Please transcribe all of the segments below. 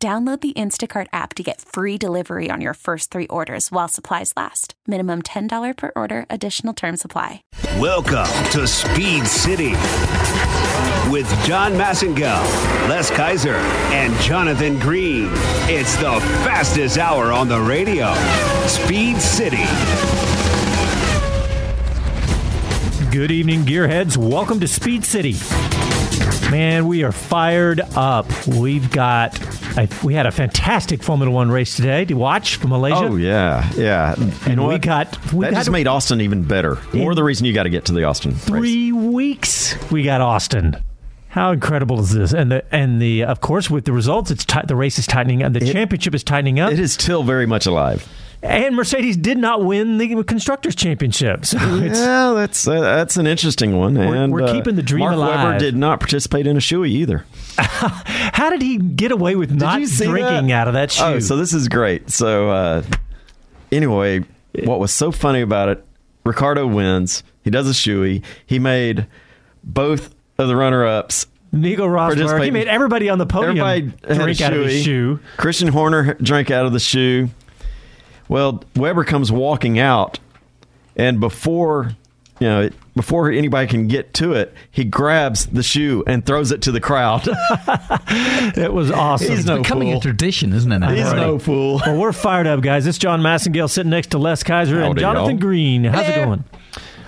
Download the Instacart app to get free delivery on your first three orders while supplies last. Minimum $10 per order, additional term supply. Welcome to Speed City with John Massengale, Les Kaiser, and Jonathan Green. It's the fastest hour on the radio. Speed City. Good evening, Gearheads. Welcome to Speed City. Man, we are fired up. We've got, a, we had a fantastic Formula One race today to watch from Malaysia. Oh yeah, yeah. You and we what? got we that got just made Austin even better. More the reason you got to get to the Austin race. three weeks. We got Austin. How incredible is this? And the and the of course with the results, it's ti- the race is tightening and the It- championship is tightening up. It is still very much alive. And Mercedes did not win the constructors championship. So it's yeah, that's uh, that's an interesting one. We're- and we're uh, keeping the dream Mark alive. Webber did not participate in a shoey either. how did he get away with not drinking that? out of that shoe? Oh, so this is great. So uh, anyway, what was so funny about it? Ricciardo wins. He does a shoey. He made both of the runner-ups Nico Rosberg, he made everybody on the podium drink out of his shoe. Christian Horner drank out of the shoe. Well, Webber comes walking out, and before you know, before anybody can get to it, he grabs the shoe and throws it to the crowd. It was awesome. He's no becoming fool. a tradition, isn't it? now? He's Right. no fool. Well, we're fired up, guys. It's John Massengale sitting next to Les Kaiser and Jonathan y'all. Green. How's it eh. going?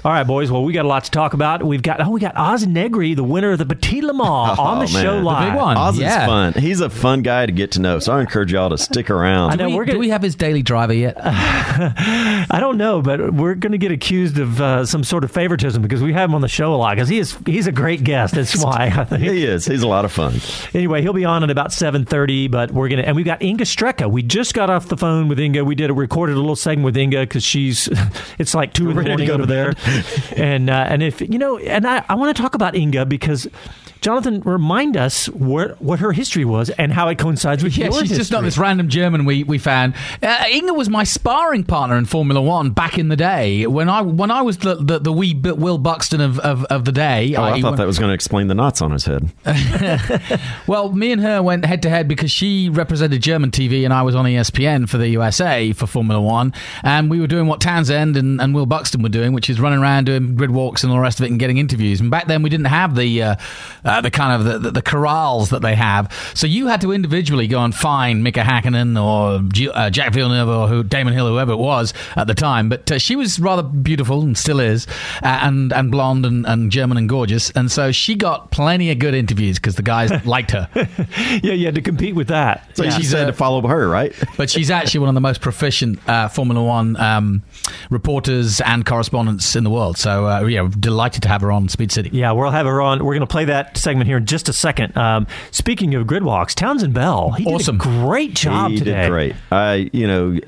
All right, boys. Well, we got a lot to talk about. We've got oh, we got Oz Negri, the winner of the Petit Le Mans, on the Oh, show man. The big one. Oz is fun. He's a fun guy to get to know, so I encourage y'all to stick around. I Do we, we're gonna- do we have his daily driver yet? I don't know, but we're going to get accused of uh, some sort of favoritism because we have him on the show a lot because he is he's a great guest. That's why I think. He is. He's a lot of fun. Anyway, he'll be on at about seven thirty. But we're gonna and we've got Inga Stracke. We just got off the phone with Inga. We did a recorded a little segment with Inga because she's it's like two in the morning over to there. and uh, and if you know, and I, I want to talk about Inga because. Jonathan, remind us what what her history was and how it coincides with Yeah, your she's history. just not this random German we, we found. Uh, Inga was my sparring partner in Formula One back in the day when I when I was the the, the wee bit Will Buxton of, of, of the day. Oh, I i.e. thought when- that was going to explain the knots on his head. Well, me and her went head to head because she represented German TV and I was on ESPN for the USA for Formula One. And we were doing what Townsend and, and Will Buxton were doing, which is running around doing grid walks and all the rest of it and getting interviews. And back then we didn't have the uh, uh, the kind of the, the, the corrals that they have. So you had to individually go and find Mika Hakkinen or G- uh, Jacques Villeneuve or who, Damon Hill, whoever it was at the time. But uh, she was rather beautiful and still is, uh, and, and blonde and, and German and gorgeous. And so she got plenty of good interviews because the guys liked her. yeah, you had to compete with that. So Yeah. she She's said to follow her, right? But she's actually one of the most proficient uh, Formula One um, reporters and correspondents in the world. So, uh, yeah, delighted to have her on Speed City. Yeah, we'll have her on. We're going to play that segment here in just a second. Um, speaking of grid walks, Townsend Bell, he Awesome. did a great job he today. did great. I, you know,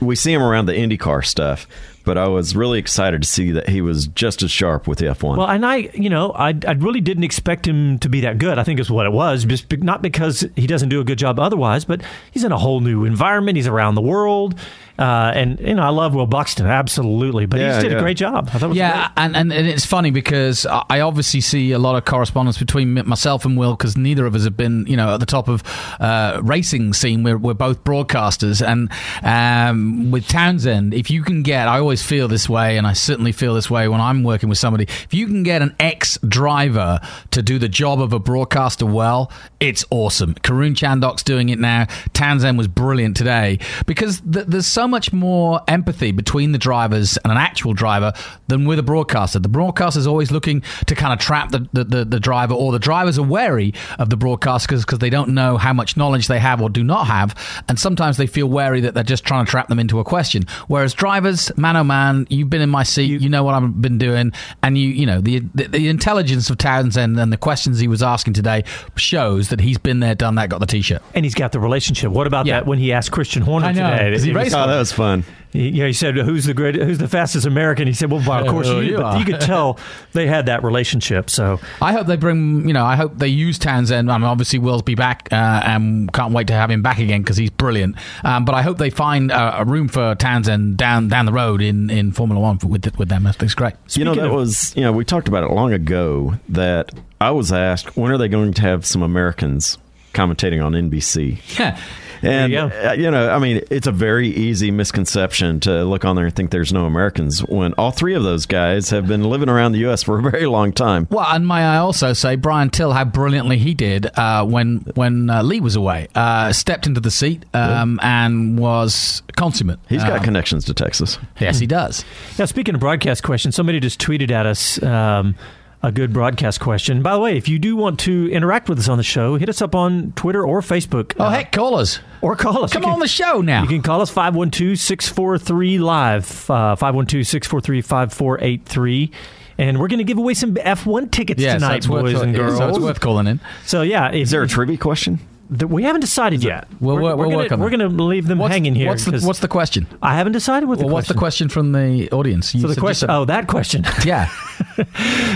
we see him around the IndyCar stuff, but I was really excited to see that he was just as sharp with the F1. Well, and I, you know, I, I really didn't expect him to be that good. I think is what it was. Just be- not because he doesn't do a good job otherwise, but he's in a whole new environment. He's around the world, uh, and you know, I love Will Buxton absolutely, but he just did a great job. I thought it was Yeah, and, and, and it's funny because I I obviously see a lot of correspondence between myself and Will because neither of us have been, you know, at the top of uh, racing scene. We're, we're both broadcasters, and um, with Townsend, if you can get, I always feel this way, and I certainly feel this way when I'm working with somebody. If you can get an ex driver to do the job of a broadcaster well, it's awesome. Karun Chandhok's doing it now. Townsend was brilliant today because th- there's so much more empathy between the drivers and an actual driver than with a broadcaster. The broadcaster is always looking to kind of trap the, the, the, the driver, or the drivers are wary of the broadcasters because they don't know how much knowledge they have or do not have. And sometimes they feel wary that they're just trying to trap them into a question. Whereas drivers, man oh man, you've been in my seat, you, know what I've been doing, and you you know the, the the intelligence of Townsend and the questions he was asking today shows that he's been there, done that, got the t-shirt. And he's got the relationship. What about Yeah. that when he asked Christian Horner I know, today? 'cause he It was- Oh, that was fun. He, you know, he said, "Who's the great? Who's the fastest American?" He said, "Well, of course you." you but are. you could tell they had that relationship. So I hope they bring, you know, I hope they use Townsend. I mean, obviously, Will's be back, uh, and can't wait to have him back again because he's brilliant. Um, but I hope they find uh, a room for Townsend down down the road in, in Formula One with with them. That's think it's great. you know, that of- was, you know, we talked about it long ago that I was asked, when are they going to have some Americans commentating on NBC? Yeah. And you you, uh, you know, I mean, it's a very easy misconception to look on there and think there's no Americans when all three of those guys have been living around the U.S. for a very long time. Well, and may I also say, Brian Till, how brilliantly he did uh, when when uh, Leigh was away. Uh, stepped into the seat um, and was consummate. He's got Um, connections to Texas. Yes, he does. Now, speaking of broadcast questions, somebody just tweeted at us um, a good broadcast question. By the way, if you do want to interact with us on the show, hit us up on Twitter or Facebook. Oh, uh, heck, call us. Or call us. Come can- on the show now. You can call us 512 643 Live, 512 643 5483. And we're going to give away some F1 tickets Yes, tonight, that's worth, boys and girls. So it's worth calling in. So, yeah. If, Is there a trivia question? th- we haven't decided yet. We'll- we're, we'll- we're, gonna, we're going to leave them What's, hanging here. what's the 'cause what's the question? I haven't decided what the Well, what's the question question from the audience? You So the question. Oh, that question. yeah.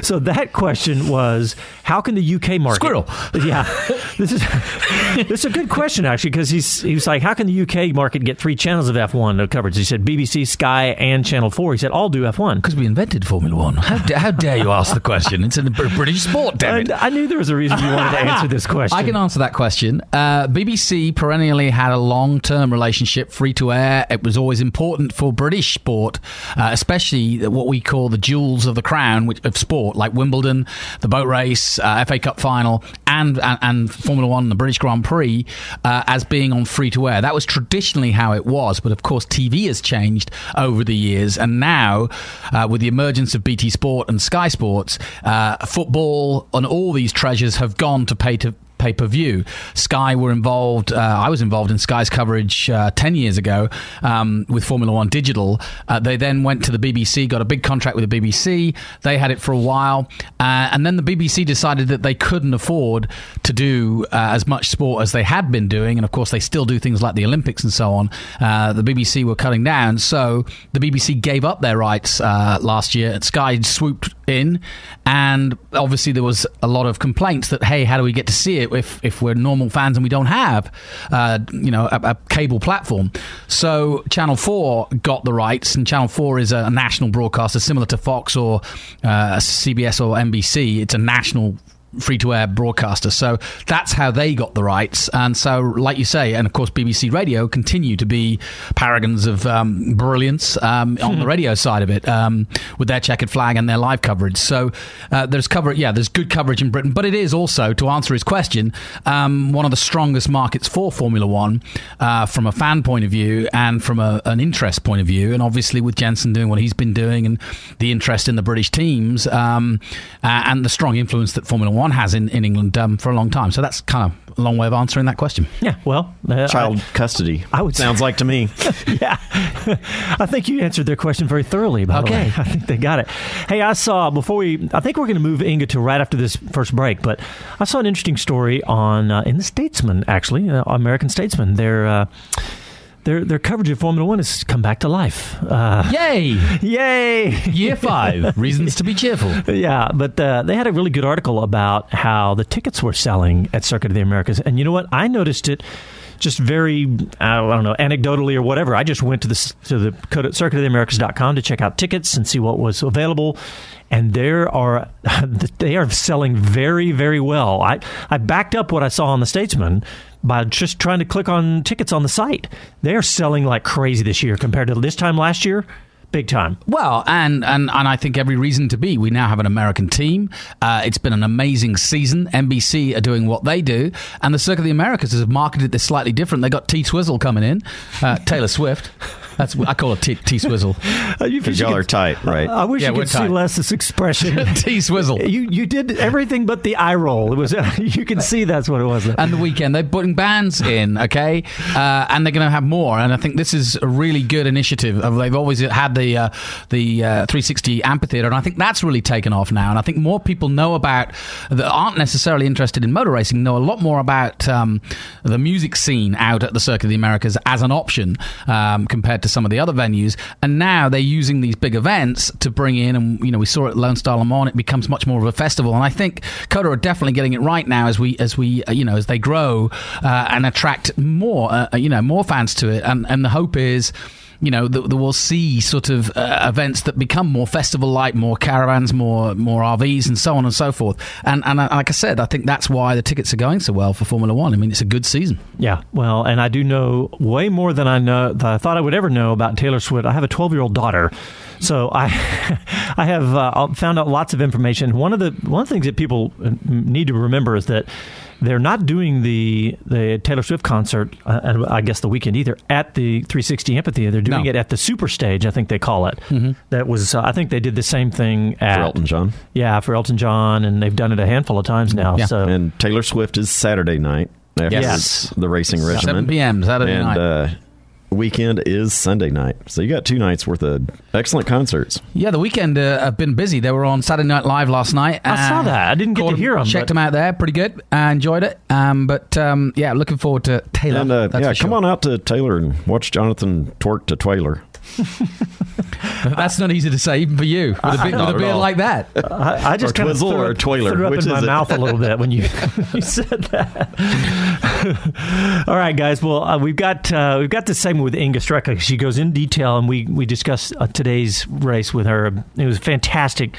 So that question was, how can the UK market Squirrel. Yeah, this is this is a good question actually because he's he was like, how can the UK market get three channels of F1 coverage? He said BBC, Sky, and Channel Four. He said all do F1. Because we invented Formula One. How, da- how dare you ask the question? It's a Br- British sport, damn it. And I knew there was a reason you wanted to answer this question. I can answer that question. Uh, BBC perennially had a long term relationship, free to air. It was always important for British sport, uh, especially what we call the jewels of the crown which, of sport, like Wimbledon, the boat race, uh, FA Cup final, and, and, and Formula One, the British Grand Prix, uh, as being on free to air. That was traditionally how it was, but of course, TV has changed over the years. And now, uh, with the emergence of BT Sport and Sky Sports, uh, football and all these treasures have gone to pay to pay per view. Sky were involved. Uh, I was involved in Sky's coverage uh, ten years ago um, with Formula One Digital. Uh, they then went to the BBC, got a big contract with the BBC. They had it for a while, uh, and then the BBC decided that they couldn't afford to do uh, as much sport as they had been doing, and of course they still do things like the Olympics and so on. Uh, the BBC were cutting down, so the BBC gave up their rights last year. Sky swooped in, and obviously there was a lot of complaints that hey, how do we get to see it if if we're normal fans and we don't have uh, you know a, a cable platform? So Channel Four got the rights, and Channel Four is a national broadcaster similar to Fox or uh, CBS or NBC. It's a national free to air broadcaster. So that's how they got the rights. And so, like you say, and of course, BBC Radio continue to be paragons of um, brilliance um, on the radio side of it um, with their checkered flag and their live coverage. So uh, there's cover, yeah, there's good coverage in Britain, but it is also, to answer his question, um, one of the strongest markets for Formula One uh, from a fan point of view and from a, an interest point of view. And obviously, with Jenson doing what he's been doing and the interest in the British teams um, uh, and the strong influence that Formula One has in, in England um, for a long time. So that's kind of a long way of answering that question. Yeah, well, uh, Child custody. I would- sounds like to me. yeah, I think you answered their question very thoroughly. By the Okay. way, I think they got it. Hey, I saw before we. I think we're going to move Inga to right after this first break, but I saw an interesting story on uh, in the Statesman, actually, uh, American Statesman. Their uh, their their coverage of Formula One has come back to life. Uh, Yay! yay! Year five. Reasons to be cheerful. Yeah, but uh, they had a really good article about how the tickets were selling at Circuit of the Americas, and you know what? I noticed it just very I don't know anecdotally or whatever. I just went to the to the circuitoftheamericas.com to check out tickets and see what was available. And there are they are selling very very well. I I backed up what I saw on the Statesman by just trying to click on tickets on the site. They are selling like crazy this year compared to this time last year. Big time. Well, and, and, and I think every reason to be. We now have an American team. Uh, it's been an amazing season. NBC are doing what they do, and the Circuit of the Americas has marketed this slightly different. They got T Twizzle coming in, uh, Taylor Swift. That's I call it T, T swizzle. Uh, you- Because you y'all are tight, right? I wish Yeah, you we're could see tight. Les's expression. T swizzle. you you did everything but the eye roll. It was you can see that's what it was. and the weekend. They're putting bands in, okay, uh, and they're going to have more. And I think this is a really good initiative. They've always had the uh, the uh, 360 amphitheater, and I think that's really taken off now. And I think more people know about that aren't necessarily interested in motor racing know a lot more about um, the music scene out at the Circuit of the Americas as an option um, compared to some of the other venues. And now they're using these big events to bring in, and you know, we saw it at Lone Star Le Mans. It becomes much more of a festival, and I think COTA are definitely getting it right now as we as we uh, you know as they grow uh, and attract more uh, you know more fans to it. And and the hope is. You know that that we'll see sort of uh, events that become more festival-like, more caravans, more more RVs, and so on and so forth. And and uh, like I said, I think that's why the tickets are going so well for Formula One. I mean, it's a good season. Yeah, well, and I do know way more than I know that I thought I would ever know about Taylor Swift. I have a 12 year old daughter, so I I have uh, found out lots of information. One of the one of the things that people uh, need to remember is that they're not doing the the Taylor Swift concert, uh, and I guess the weekend either at the 360 Amphitheater. They're doing No. it at the Super Stage, I think they call it. That was uh, I think they did the same thing at For Elton John. Yeah, for Elton John, and they've done it a handful of times now. Yeah. So And Taylor Swift is Saturday night after Yes. the racing regimen. 7 p.m. Saturday and night. uh, weekend is Sunday night. So you got two nights worth of excellent concerts. Yeah, the weekend uh, have been busy. They were on Saturday Night Live last night. I saw that. I didn't get caught to 'em- hear 'em, Checked but- them out there. Pretty good. I enjoyed it. Um, but um, yeah, looking forward to Taylor. and uh, yeah, for come sure. on out to Taylor and watch Jonathan twerk to Twailer. That's not easy to say, even for you, with a, bit, with a at beard all. like that. I, I just Or kind of twizzle threw, or it- twiler. threw up Which in my it? mouth a little bit when you, you said that. All right, guys. Well, uh, we've got uh, we've got this segment with Inga Stracke. She goes in detail, and we we discuss uh, today's race with her. It was a fantastic.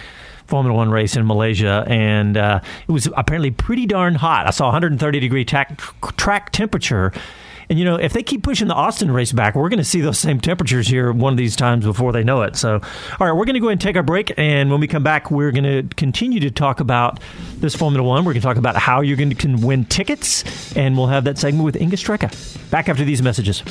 Formula One race in Malaysia, and uh, it was apparently pretty darn hot. I saw 130 degree tack, track temperature, and you know if they keep pushing the Austin race back, we're going to see those same temperatures here one of these times before they know it. So, all right, we're going to go ahead and take our break, and when we come back, we're going to continue to talk about this Formula One. We're going to talk about how you're going to can win tickets, and we'll have that segment with Inga Stracke. Back after these messages.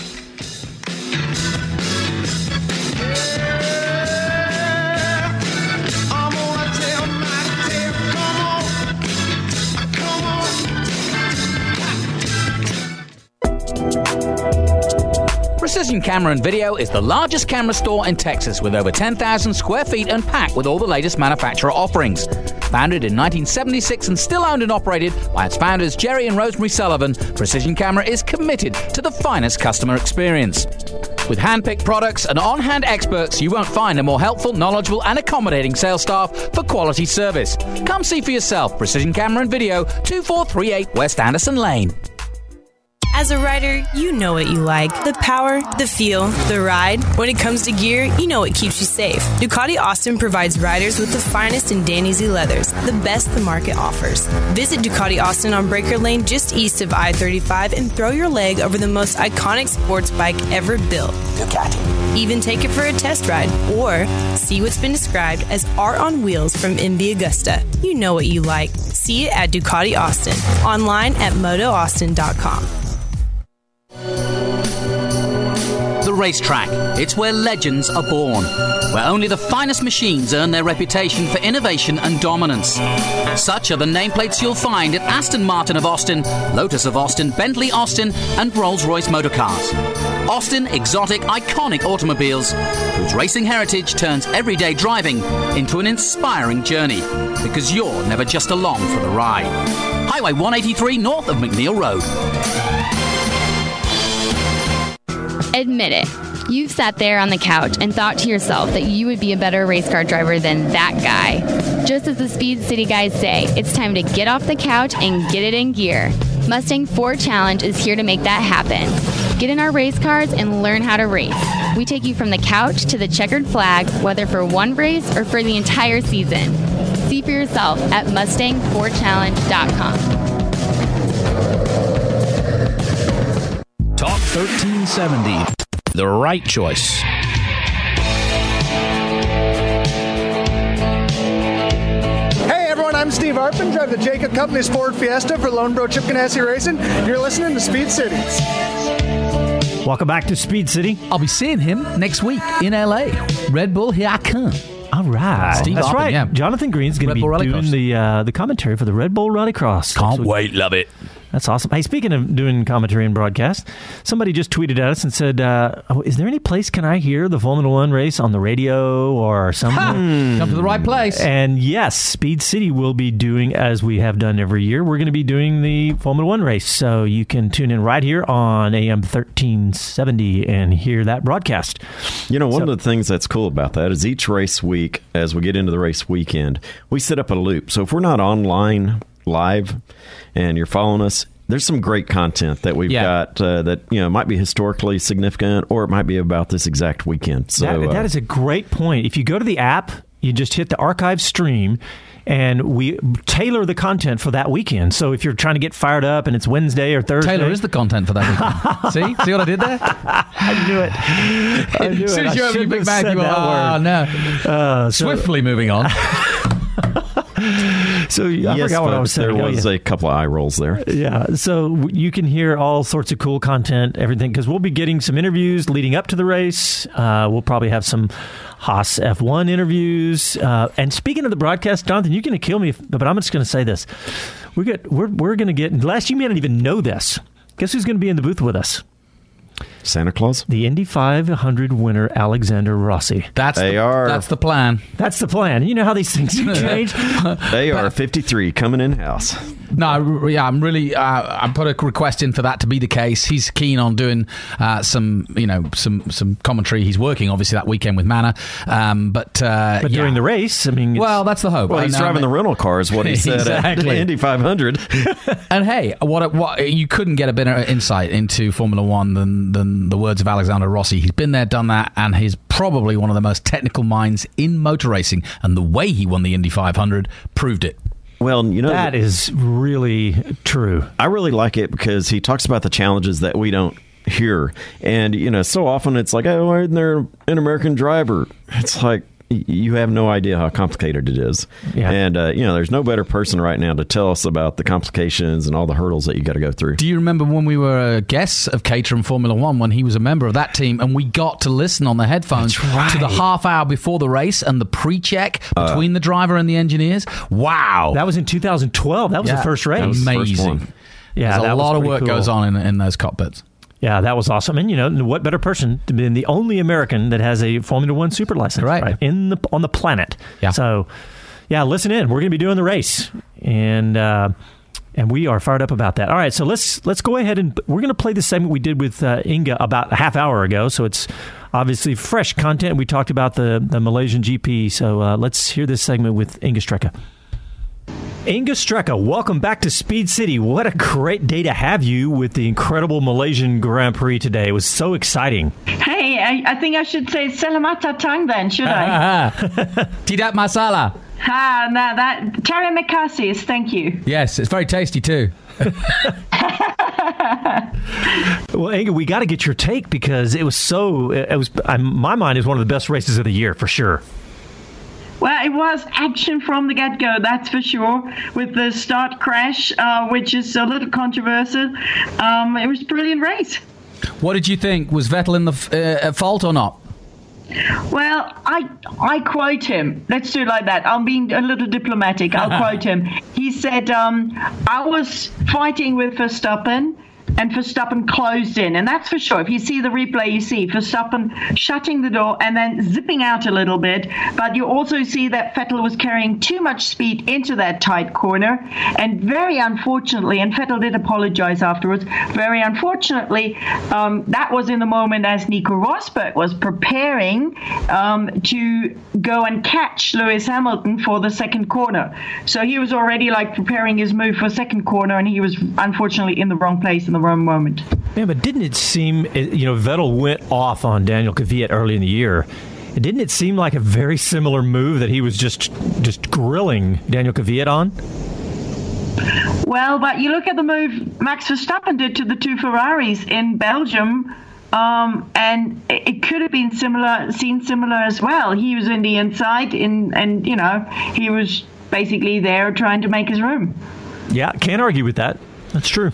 Precision Camera and Video is the largest camera store in Texas with over 10,000 square feet and packed with all the latest manufacturer offerings. Founded in 1976 and still owned and operated by its founders Jerry and Rosemary Sullivan, Precision Camera is committed to the finest customer experience. With hand-picked products and on-hand experts, you won't find a more helpful, knowledgeable, and accommodating sales staff for quality service. Come see for yourself. Precision Camera and Video, 2438 West Anderson Lane. As a rider, you know what you like the power, the feel, the ride. When it comes to gear, you know what keeps you safe. Ducati Austin provides riders with the finest in Dainese leathers, the best the market offers. Visit Ducati Austin on Breaker Lane just east of I 35 and throw your leg over the most iconic sports bike ever built. Ducati. Even take it for a test ride or see what's been described as art on wheels from MV Agusta. You know what you like. See it at Ducati Austin. Online at motoaustin.com. racetrack. It's where legends are born, where only the finest machines earn their reputation for innovation and dominance. Such are the nameplates you'll find at Aston Martin of Austin, Lotus of Austin, Bentley Austin, and Rolls Royce Motor Cars. Austin exotic, iconic automobiles whose racing heritage turns everyday driving into an inspiring journey because you're never just along for the ride. Highway 183 north of McNeil Road. Admit it. You've sat there on the couch and thought to yourself that you would be a better race car driver than that guy. Just as the Speed City guys say, it's time to get off the couch and get it in gear. Mustang 4 Challenge is here to make that happen. Get in our race cars and learn how to race. We take you from the couch to the checkered flag, whether for one race or for the entire season. See for yourself at Mustang4Challenge.com. Talk 1370. The right choice. Hey everyone, I'm Steve Arpin, drive the Jacob Company's Ford Fiesta for Loenbro Chip Ganassi Racing. You're listening to Speed City. Welcome back to Speed City. I'll be seeing him next week in LA. Red Bull, here I come. All right, Steve that's Harper, right. yeah. Jonathan Green's going to be doing the uh, the commentary for the Red Bull Rallycross. Can't wait, love it. That's awesome. Hey, speaking of doing commentary and broadcast, somebody just tweeted at us and said, uh, oh, "Is there any place can I hear the Formula One race on the radio or something?" Come to the right place. And yes, Speed City will be doing as we have done every year. We're going to be doing the Formula One race, so you can tune in right here on AM thirteen seventy and hear that broadcast. You know, one So- of the things that's cool about that is each race week, as we get into the race weekend, we set up a loop. So if we're not online live and you're following us, there's some great content that we've Yeah. got uh, that you know might be historically significant, or it might be about this exact weekend. So that, uh, that is a great point. If you go to the app, you just hit the archive stream. And we tailor the content for that weekend. So if you're trying to get fired up and it's Wednesday or Thursday, Taylor is the content for that weekend. See? See what I did there? I knew it. I knew As soon it. as you I open your big have mouth, said you are, oh, no. Uh, so, Swiftly moving on. so I yes, forgot what I was saying. there was a couple of eye rolls there. Yeah, so you can hear all sorts of cool content, everything, because we'll be getting some interviews leading up to the race. Uh, we'll probably have some Haas F1 interviews. Uh, and speaking of the broadcast, Jonathan, you're going to kill me, if, but I'm just going to say this: we get we're we're going to get. Last, you may not even know this. Guess who's going to be in the booth with us? Santa Claus. The Indy 500 winner, Alexander Rossi. That's They the, are- That's the plan. That's the plan. You know how these things change. They are 53 coming in house. No, I yeah, I'm really. Uh, I put a request in for that to be the case. He's keen on doing uh, some, you know, some some commentary. He's working obviously that weekend with Manor, um, but uh, But yeah. during the race, I mean, it's- well, that's the hope. Well, he's um, driving the rental car, is what he said Exactly. the Indy 500. And hey, what what you couldn't get a better insight into Formula One than than the words of Alexander Rossi. He's been there, done that, and he's probably one of the most technical minds in motor racing. And the way he won the Indy 500 proved it. Well, you know that is really true. I really like it because he talks about the challenges that we don't hear. And, you know, so often it's like, oh, isn't there an American driver? It's like, you have no idea how complicated it is. Yeah. And, uh, you know, there's no better person right now to tell us about the complications and all the hurdles that you got to go through. Do you remember when we were uh, guests of Caterham Formula One when he was a member of that team and we got to listen on the headphones right. to the half hour before the race and the pre check Uh, between the driver and the engineers? Wow. That was in 2012. That was Yeah, the first race. that was the first amazing. one. Yeah, There's that a was lot of work cool. goes on in, in those cockpits. Yeah, that was awesome. And you know, what better person to be the only American that has a Formula One super license, Right. In the on the planet. Yeah. So, yeah, listen in. We're going to be doing the race, and uh, and we are fired up about that. All right, so let's let's go ahead and we're going to play the segment we did with uh, Inga about a half hour ago. So it's obviously fresh content. We talked about the the Malaysian GP. So uh, let's hear this segment with Inga Stracke. Inga Stracke, welcome back to Speed City. What a great day to have you with the incredible Malaysian Grand Prix today. It was so exciting. Hey, I, I think I should say Selamat Datang then, should I? Tidak masala. ah, no, that terima kasih is thank you. Yes, it's very tasty too. Well, Inga, we got to get your take because it was so. It was, in my mind, is one of the best races of the year for sure. Well, it was action from the get go, that's for sure, with the start crash, uh, which is a little controversial. Um, it was a brilliant race. What did you think? Was Vettel in the f- uh, at fault or not? Well, I I quote him. Let's do it like that. I'm being a little diplomatic. I'll quote him. He said, um, "I was fighting with Verstappen." And Verstappen closed in, and that's for sure. If you see the replay, you see Verstappen shutting the door and then zipping out a little bit. But you also see that Vettel was carrying too much speed into that tight corner, and very unfortunately, and Vettel did apologize afterwards. Very unfortunately, um, that was in the moment as Nico Rosberg was preparing um, to go and catch Lewis Hamilton for the second corner. So he was already like preparing his move for second corner, and he was unfortunately in the wrong place in the wrong moment. Yeah, but didn't it seem, you know, Vettel went off on Daniel Kvyat early in the year. And Didn't it seem like a very similar move that he was just just grilling Daniel Kvyat on? Well, but you look at the move Max Verstappen did to the two Ferraris in Belgium, um, and it it could have been similar, seen similar as well. He was in the inside, in, and you know he was basically there trying to make his room. Yeah, can't argue with that. That's true.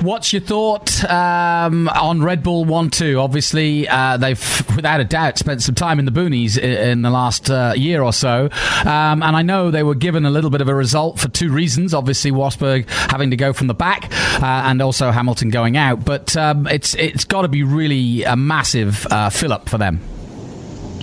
What's your thought um, on Red Bull 1 2? Obviously, uh, they've, without a doubt, spent some time in the boonies i- in the last uh, year or so. Um, and I know they were given a little bit of a result for two reasons. Obviously, Rosberg having to go from the back uh, and also Hamilton going out. But um, it's it's got to be really a massive uh, fill up for them.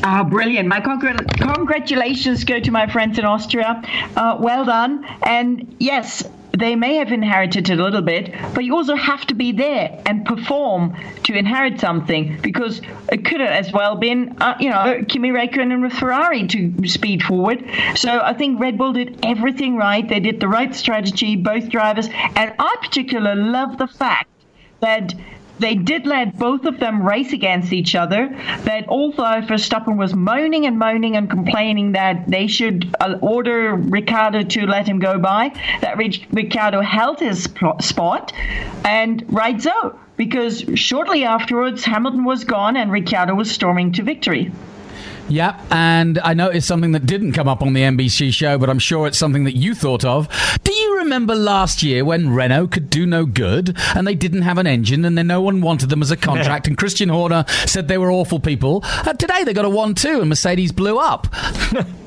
Ah, brilliant. My congr- congratulations go to my friends in Austria. Uh, well done. And yes, they may have inherited it a little bit, but you also have to be there and perform to inherit something because it could have as well been, uh, you know, Kimi Räikkönen with Ferrari to speed forward. So I think Red Bull did everything right. They did the right strategy, both drivers. And I particularly love the fact that they did let both of them race against each other. That although Verstappen was moaning and moaning and complaining that they should uh, order Ricciardo to let him go by, that Ricciardo held his spot, and right so. Because shortly afterwards, Hamilton was gone and Ricardo was storming to victory. Yep, and I noticed something that didn't come up on the NBC show, but I'm sure it's something that you thought of. Do you remember last year when Renault could do no good and they didn't have an engine and then no one wanted them as a contract and Christian Horner said they were awful people? Uh, today they got a 1 2 and Mercedes blew up.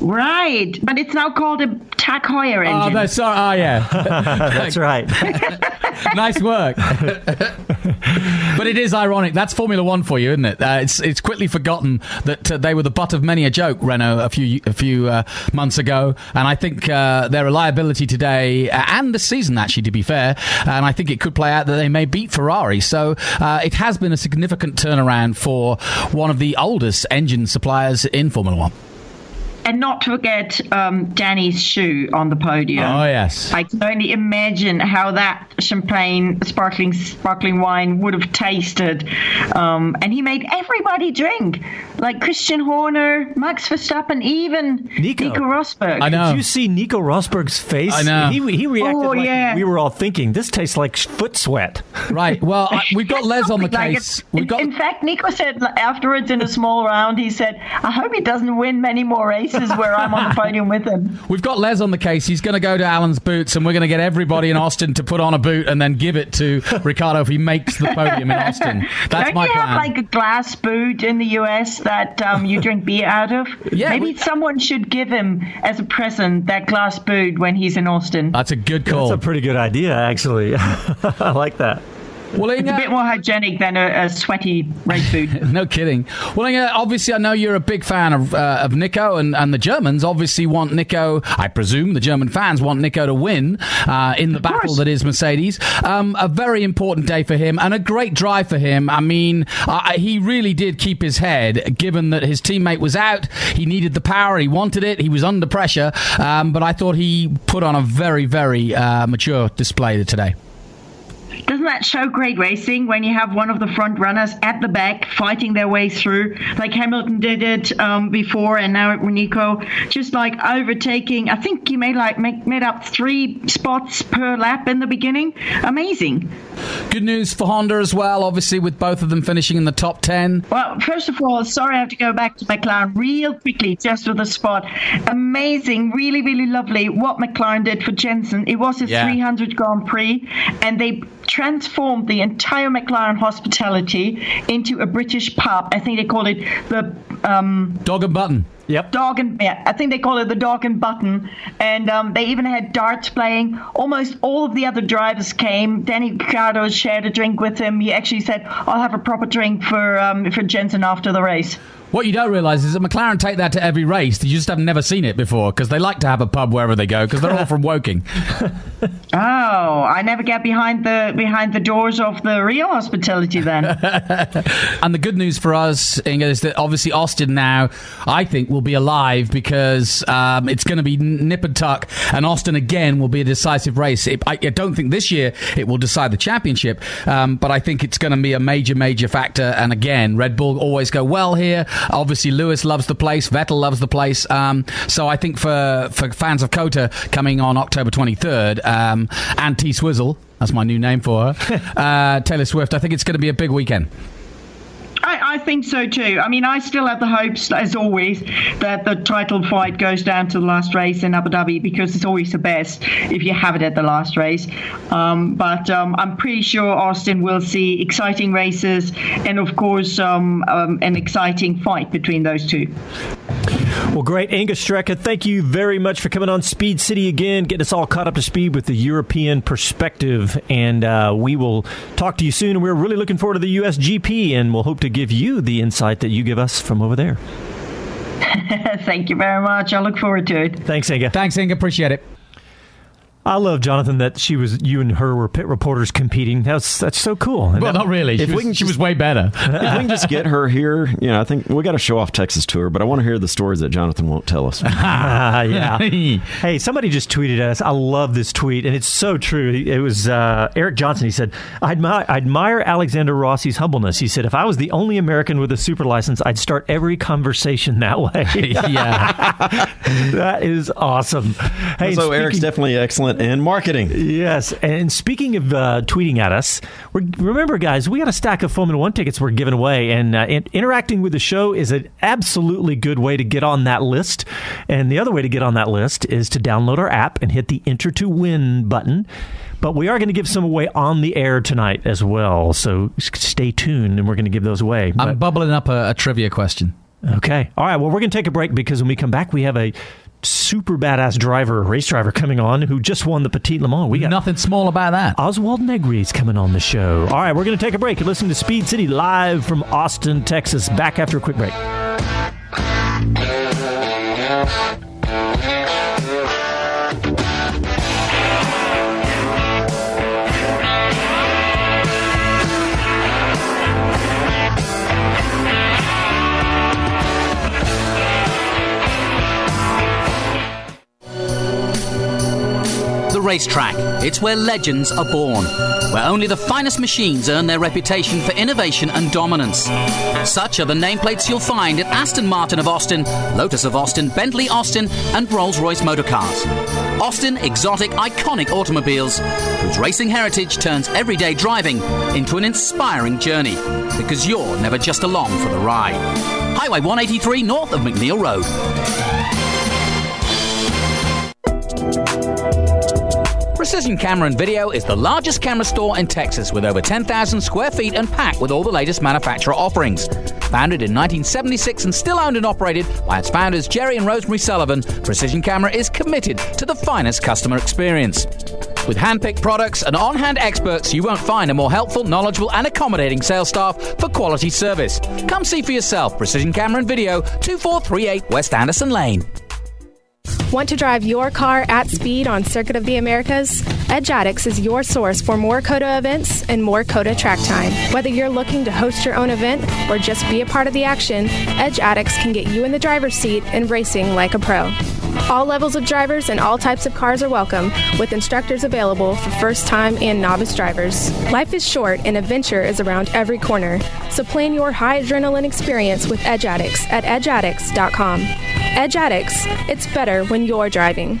Right, but it's now called a TAG Heuer Oh, engine. no, sorry. Oh, yeah. That's right. nice work. but it is ironic. That's Formula One for you, isn't it? Uh, it's it's quickly forgotten that uh, they were the butt of many a joke, Renault, a few a few uh, months ago, and I think uh, their reliability today uh, and this season, actually, to be fair, and I think it could play out that they may beat Ferrari. So uh, it has been a significant turnaround for one of the oldest engine suppliers in Formula One. And not to forget um, Danny's shoe on the podium. Oh, yes. I can only imagine how that champagne, sparkling, sparkling wine would have tasted. Um, and he made everybody drink, like Christian Horner, Max Verstappen, even Nico, Rosberg. I know. Did you see Nico Rosberg's face? I know. He, he reacted Oh, like yeah. we were all thinking, this tastes like foot sweat. Right. Well, I, we've got Les on the Like case. it- We've got in fact, Nico said afterwards in a small round, he said, I hope he doesn't win many more races where I'm on the podium with him. We've got Les on the case. He's going to go to Allens boots, and we're going to get everybody in Austin to put on a boot and then give it to Ricciardo if he makes the podium in Austin. That's Don't my you plan. have like a glass boot in the US that um, you drink beer out of? Yeah, Maybe someone should give him as a present that glass boot when he's in Austin. That's a good call. That's a pretty good idea, actually. I like that. Well, It's a bit more hygienic than a, a sweaty race boot. no kidding. Well, obviously, I know you're a big fan of uh, of Nico, and, and the Germans obviously want Nico. I presume the German fans want Nico to win uh, in the battle that is Mercedes. Um, a very important day for him, and a great drive for him. I mean, uh, he really did keep his head, given that his teammate was out. He needed the power. He wanted it. He was under pressure. Um, but I thought he put on a very, very uh, mature display today. Doesn't that show great racing when you have one of the front runners at the back fighting their way through, like Hamilton did it um, before, and now Nico just like overtaking? I think he made like make, made up three spots per lap in the beginning. Amazing. Good news for Honda as well, obviously, with both of them finishing in the top 10. Well, first of all, sorry I have to go back to McLaren real quickly, just for the spot. Amazing, really, really lovely what McLaren did for Jenson. It was his Yeah. 300 Grand Prix, and they transformed the entire McLaren hospitality into a British pub. I think they call it the um, Dog and Button. Yep. Dog and yeah, I think they call it the dog and button. And um, they even had darts playing. Almost all of the other drivers came. Danny Ricciardo shared a drink with him. He actually said, "I'll have a proper drink for um, for Jenson after the race." What you don't realise is that McLaren take that to every race. You just have never seen it before because they like to have a pub wherever they go because they're all from Woking. Oh, I never get behind the behind the doors of the real hospitality then. and the good news for us, Inga, is that obviously Austin now, I think, will be alive because um, it's going to be nip and tuck, and Austin again will be a decisive race. It, I, I don't think this year it will decide the championship, um, but I think it's going to be a major, major factor. And again, Red Bull always go well here. Obviously, Lewis loves the place, Vettel loves the place. Um, so I think for for fans of COTA coming on October 23rd, um, and T Swizzle. That's my new name for her. Uh, Taylor Swift. I think it's going to be a big weekend. I, think so too. I mean, I still have the hopes, as always, that the title fight goes down to the last race in Abu Dhabi because it's always the best if you have it at the last race. Um, but um, I'm pretty sure Austin will see exciting races and, of course, um, um, an exciting fight between those two. Well, great. Inga Stracke, thank you very much for coming on Speed City again, getting us all caught up to speed with the European perspective. And uh, we will talk to you soon. We're really looking forward to the USGP, and we'll hope to give you the insight that you give us from over there. Thank you very much. I look forward to it. Thanks, Inga. Thanks, Inga. Appreciate it. I love Jonathan that she was you and her were pit reporters competing. That's that's so cool. Well, not really. She, If we was, can she just- was way better. if we can just get her here, you know, I think we got to show off Texas tour, but I want to hear the stories that Jonathan won't tell us. Ah, yeah. hey, somebody just tweeted us. I love this tweet, and it's so true. It was uh, Eric Johnson. He said, I admire, I admire Alexander Rossi's humbleness. He said, if I was the only American with a super license, I'd start every conversation that way. yeah. that is awesome. Hey, so and Eric's definitely excellent in marketing. Yes, and speaking of uh, tweeting at us, we're, remember, guys, we got a stack of Formula One tickets we're giving away, and uh, in- interacting with the show is an absolutely good way to get on that list. And the other way to get on that list is to download our app and hit the Enter to Win button. But we are going to give some away on the air tonight as well, so stay tuned, and we're going to give those away. I'm But- bubbling up a, a trivia question. Okay. All right. Well, we're going to take a break because when we come back, we have a super badass driver, race driver coming on who just won the Petit Le Mans. We got Nothing small about that. Oswald Negri is coming on the show. All right, we're going to take a break and listen to Speed City live from Austin, Texas. Back after a quick break. Racetrack. It's where legends are born, where only the finest machines earn their reputation for innovation and dominance. Such are the nameplates you'll find at Aston Martin of Austin, Lotus of Austin, Bentley Austin, and Rolls Royce Motorcars. Austin exotic, iconic automobiles whose racing heritage turns everyday driving into an inspiring journey because you're never just along for the ride. Highway 183 north of McNeil Road. Precision Camera and Video is the largest camera store in Texas with over 10,000 square feet and packed with all the latest manufacturer offerings. Founded in 1976 and still owned and operated by its founders Jerry and Rosemary Sullivan, Precision Camera is committed to the finest customer experience. With hand-picked products and on-hand experts, you won't find a more helpful, knowledgeable, and accommodating sales staff for quality service. Come see for yourself. Precision Camera and Video, 2438 West Anderson Lane. Want to drive your car at speed on Circuit of the Americas? Edge Addicts is your source for more COTA events and more COTA track time. Whether you're looking to host your own event or just be a part of the action, Edge Addicts can get you in the driver's seat and racing like a pro. All levels of drivers and all types of cars are welcome, with instructors available for first time and novice drivers. Life is short and adventure is around every corner, so plan your high adrenaline experience with Edge Addicts at edgeaddicts.com. Edge Addicts, it's better when you're driving.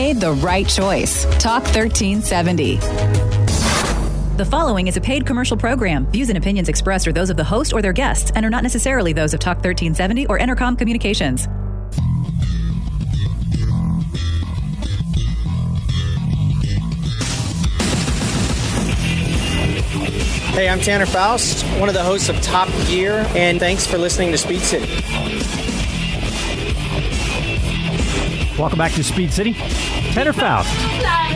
You've made the right choice. Talk 1370. The following is a paid commercial program. Views and opinions expressed are those of the host or their guests and are not necessarily those of Talk 1370 or Entercom Communications. Hey, I'm Tanner Faust, one of the hosts of Top Gear, and thanks for listening to Speed City. Welcome back to Speed City. Tanner Faust.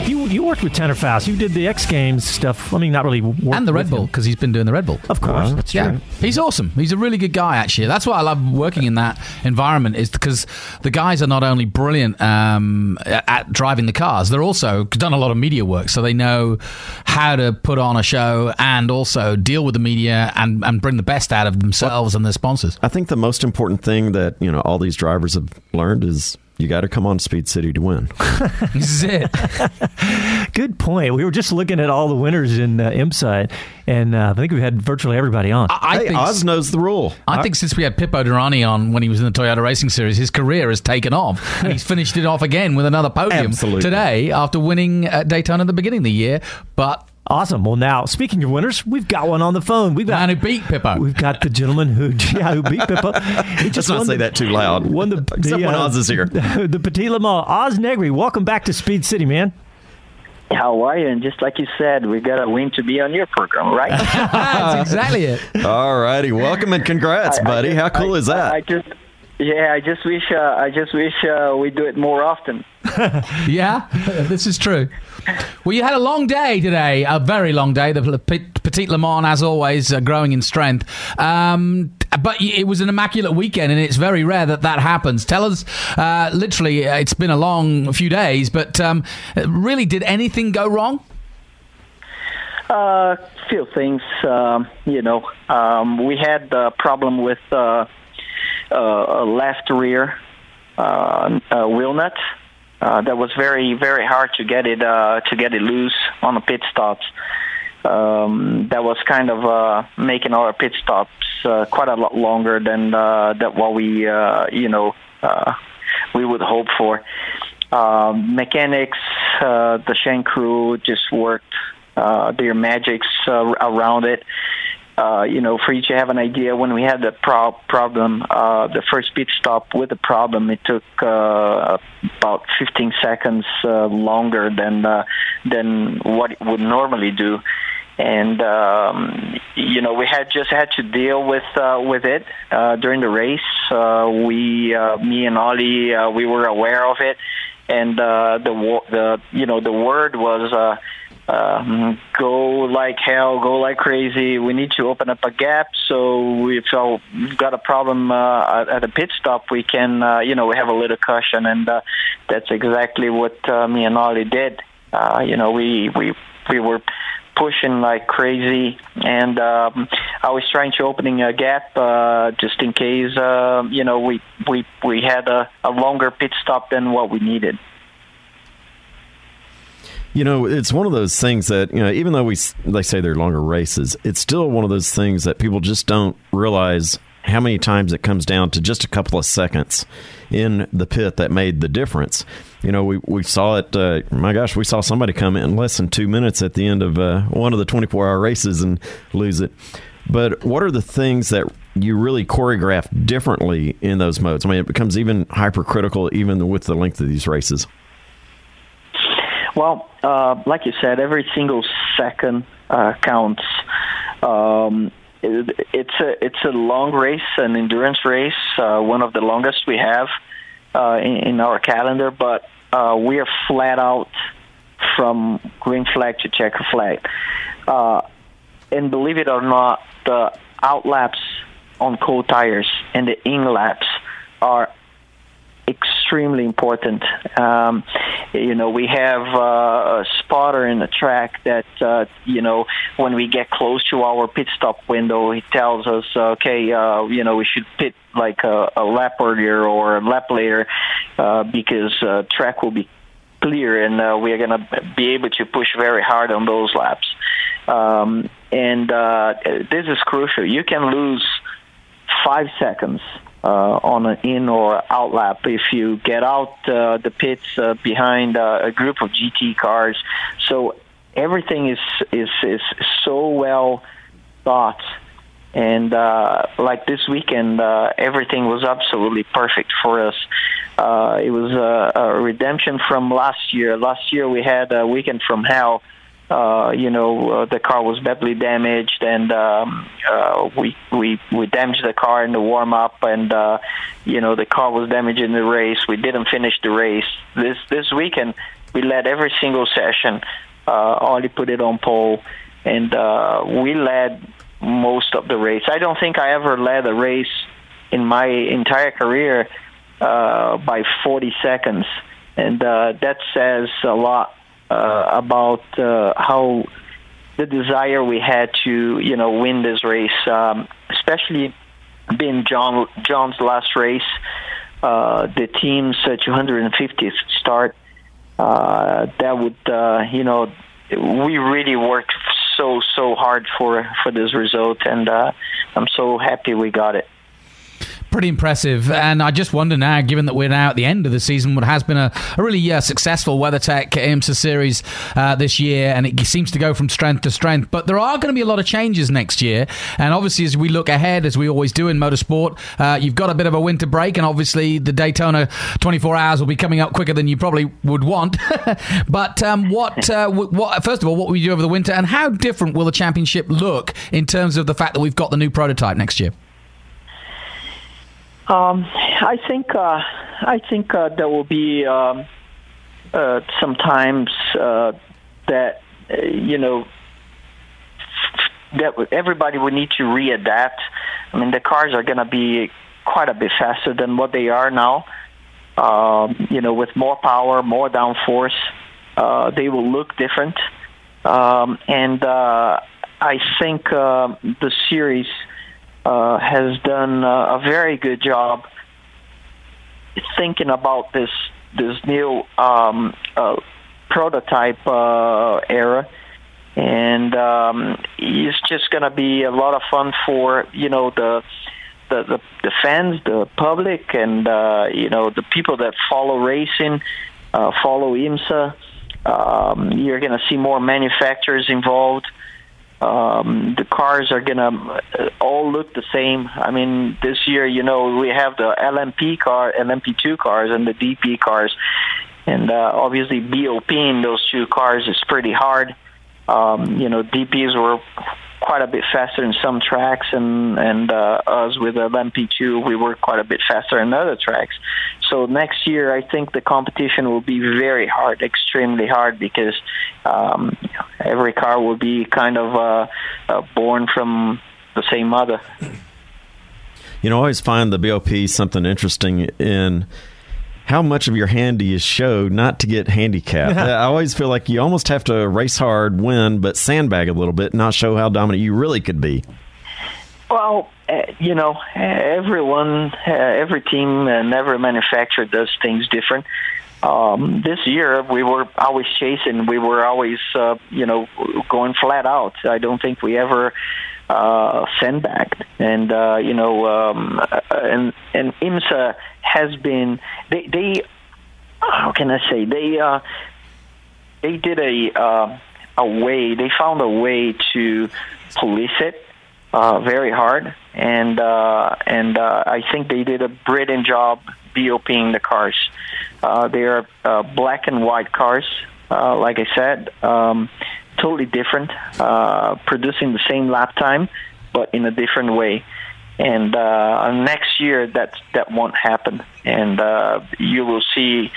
You you worked with Tanner Faust. You did the X Games stuff. I mean, not really. worked and the Red Bull because he's been doing the Red Bull. Of course, that's yeah, he's awesome. He's a really good guy. Actually, that's why I love working in that environment. Is because the guys are not only brilliant um, at at driving the cars, they're also done a lot of media work, so they know how to put on a show and also deal with the media and, and bring the best out of themselves and their sponsors. I think the most important thing that you know all these drivers have learned is you got to come on Speed City to win. this is it. Good point. We were just looking at all the winners in uh, IMSA, and uh, I think we had virtually everybody on. I hey, think- Oz knows the rule. I think since we had Pipo Derani on when he was in the Toyota Racing Series, his career has taken off. And he's finished it off again with another podium Absolutely. today after winning at Daytona at the beginning of the year. But Awesome. Well, now speaking of winners, we've got one on the phone. We've got man who beat Pipo. We've got the gentleman who, yeah, who beat Pipo. He Let's not say that too loud. Won the, Except the, when uh, Oz is here. The Petit Le Mans. Oz Negri, welcome back to Speed City, man. How are you? And just like you said, we got a win to be on your program, right? That's exactly it. All righty, welcome and congrats, I- I buddy. just- How cool I- is that? I just, yeah, I just wish, uh, I just wish uh, we do it more often. Yeah, this is true. Well, you had a long day today, a very long day. The Petit Le Mans, as always, uh, growing in strength. Um, but it was an immaculate weekend, and it's very rare that that happens. Tell us, uh, literally, uh, it's been a long few days, but um, really, did anything go wrong? Uh, few things, um, you know. Um, we had a problem with uh, uh, a left rear uh, uh, wheel nut. Uh, that was very, very hard to get it uh, to get it loose on the pit stops. Um, that was kind of uh, making our pit stops uh, quite a lot longer than uh, that what we, uh, you know, uh, we would hope for. Um, mechanics, uh, the Shank crew just worked uh, their magics uh, around it. Uh, you know, for you to have an idea, when we had the pro- problem, uh, the first pit stop with the problem, it took uh, about 15 seconds uh, longer than uh, than what it would normally do. And um, you know, we had just had to deal with uh, with it uh, during the race. Uh, we, uh, me and Ollie, uh, we were aware of it, and uh, the the you know the word was. Uh, um, go like hell, go like crazy. We need to open up a gap. So if we've got a problem uh, at- at a pit stop, we can, uh, you know, we have a little cushion, and uh, that's exactly what uh, me and Ollie did. Uh, you know, we we we were pushing like crazy, and um, I was trying to opening a gap uh, just in case, uh, you know, we we we had a, a longer pit stop than what we needed. You know, it's one of those things that you know, even though we they say they're longer races, it's still one of those things that people just don't realize how many times it comes down to just a couple of seconds in the pit that made the difference. You know, we we saw it. Uh, my gosh, we saw somebody come in less than two minutes at the end of uh, one of the twenty four hour races and lose it. But what are the things that you really choreograph differently in those modes? I mean, it becomes even hypercritical even with the length of these races. Well, uh, like you said, every single second uh, counts. Um, it, it's a it's a long race, an endurance race, uh, one of the longest we have uh, in, in our calendar. But uh, we are flat out from green flag to checker flag. Uh, and believe it or not, the out laps on cold tires and the in laps are extremely important. Um, you know, we have uh, a spotter in the track that, uh, you know, when we get close to our pit stop window, he tells us, okay, uh, you know, we should pit like a, a lap earlier or a lap later uh, because uh, track will be clear and uh, we are going to be able to push very hard on those laps. Um, and this is crucial. You can lose five seconds uh, on an in or out lap if you get out uh, the pits uh, behind uh, a group of GT cars. So everything is is is so well thought. And uh, like this weekend, uh, everything was absolutely perfect for us. Uh, it was a, a redemption from last year. Last year we had a weekend from hell. Uh, you know, uh, the car was badly damaged, and um, uh, we we we damaged the car in the warm up, and uh, you know the car was damaged in the race. We didn't finish the race. This this weekend, we led every single session. Uh, Ollie put it on pole, and uh, we led most of the race. I don't think I ever led a race in my entire career uh, by 40 seconds, and uh, that says a lot about uh, how the desire we had to, you know, win this race, um, especially being John John's last race, uh, the team's uh, 250th start. Uh, that would, uh, you know, we really worked so so hard for for this result, and uh, I'm so happy we got it. Pretty impressive. And I just wonder now, given that we're now at the end of the season, what has been a, a really uh, successful WeatherTech IMSA series uh, this year, and it seems to go from strength to strength. But there are going to be a lot of changes next year. And obviously, as we look ahead, as we always do in motorsport, uh, you've got a bit of a winter break, and obviously, the Daytona 24 hours will be coming up quicker than you probably would want. but um, what, uh, what, first of all, what will you do over the winter, and how different will the championship look in terms of the fact that we've got the new prototype next year? Um, I think uh, I think uh, there will be um, uh, sometimes uh, that uh, you know that everybody will need to readapt. I mean, the cars are going to be quite a bit faster than what they are now. Um, you know, with more power, more downforce, uh, they will look different. Um, and I think the series uh, has done uh, a very good job thinking about this this new um, uh, prototype uh, era, and um, it's just going to be a lot of fun for you know the. The, the, the fans, the public, and uh, you know the people that follow racing, uh, follow IMSA. Um, you're going to see more manufacturers involved. Um, the cars are gonna uh, all look the same. I mean, this year, you know, we have the LMP car, LMP2 cars, and the DP cars, and uh, obviously BOP in those two cars is pretty hard. Um, you know, DPs were quite a bit faster in some tracks, and and uh, us with LMP2, we were quite a bit faster in other tracks. So next year, I think the competition will be very hard, extremely hard, because um, every car will be kind of uh, uh, born from the same mother. You know, I always find the BOP something interesting in how much of your hand do you show not to get handicapped. I always feel like you almost have to race hard, win, but sandbag a little bit, not show how dominant you really could be. Well, uh, you know, everyone, uh, every team, and every manufacturer does things different. Um, this year, we were always chasing. We were always, uh, you know, going flat out. I don't think we ever uh, sandbagged. And uh, you know, um, uh, and and IMSA has been. They, they how can I say they uh, they did a uh, a way. They found a way to police it uh, very hard, and uh, and uh, I think they did a brilliant job BOPing the cars. Uh, they are uh, black and white cars, uh, like I said, um, totally different, uh, producing the same lap time, but in a different way. And uh, next year, that that won't happen, and uh, you will see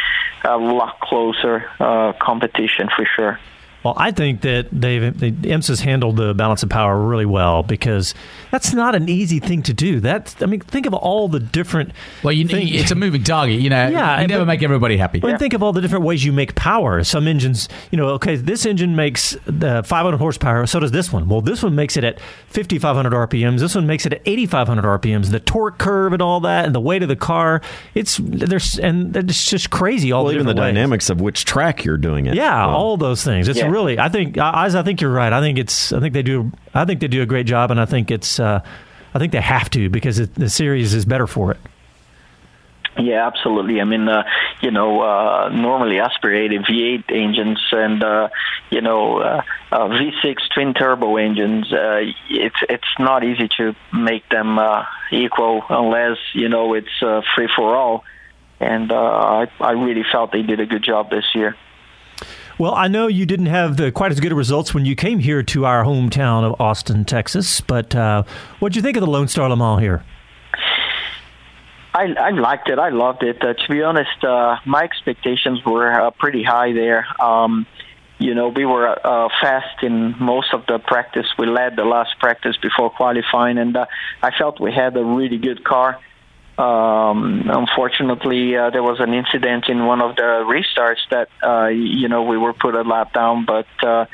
a lot closer uh, competition for sure. Well, I think that they've the IMSA's handled the balance of power really well because that's not an easy thing to do. That's I mean, think of all the different. Well, you, things. it's a moving target. You know, Yeah, you never but- make everybody happy. Well, and think of all the different ways you make power. Some engines, you know, okay, this engine makes uh, 500 horsepower, so does this one. Well, this one makes it at 5,500 RPMs. This one makes it at 8,500 RPMs. The torque curve and all that, and the weight of the car, it's there's and it's just crazy. All Well, the even the ways. dynamics of which track you're doing it. Yeah, on. all those things. It's Yeah. really. I think. I, I think you're right. I think it's. I think they do. I think they do a great job, and I think it's. Uh, I think they have to because it, the series is better for it. Yeah, absolutely. I mean, uh, you know, uh, normally aspirated V8 engines and uh, you know uh, uh, V6 twin turbo engines. Uh, it's it's not easy to make them uh, equal unless you know it's uh, free for all. And uh, I I really felt they did a good job this year. Well, I know you didn't have the, quite as good results when you came here to our hometown of Austin, Texas. But uh, what would you think of the Lone Star Le Mans here? I, I liked it. I loved it. Uh, to be honest, uh, my expectations were uh, pretty high there. Um, you know, we were uh, fast in most of the practice. We led the last practice before qualifying, and uh, I felt we had a really good car. Um, unfortunately, uh, there was an incident in one of the restarts that uh, you know we were put a lap down, but uh,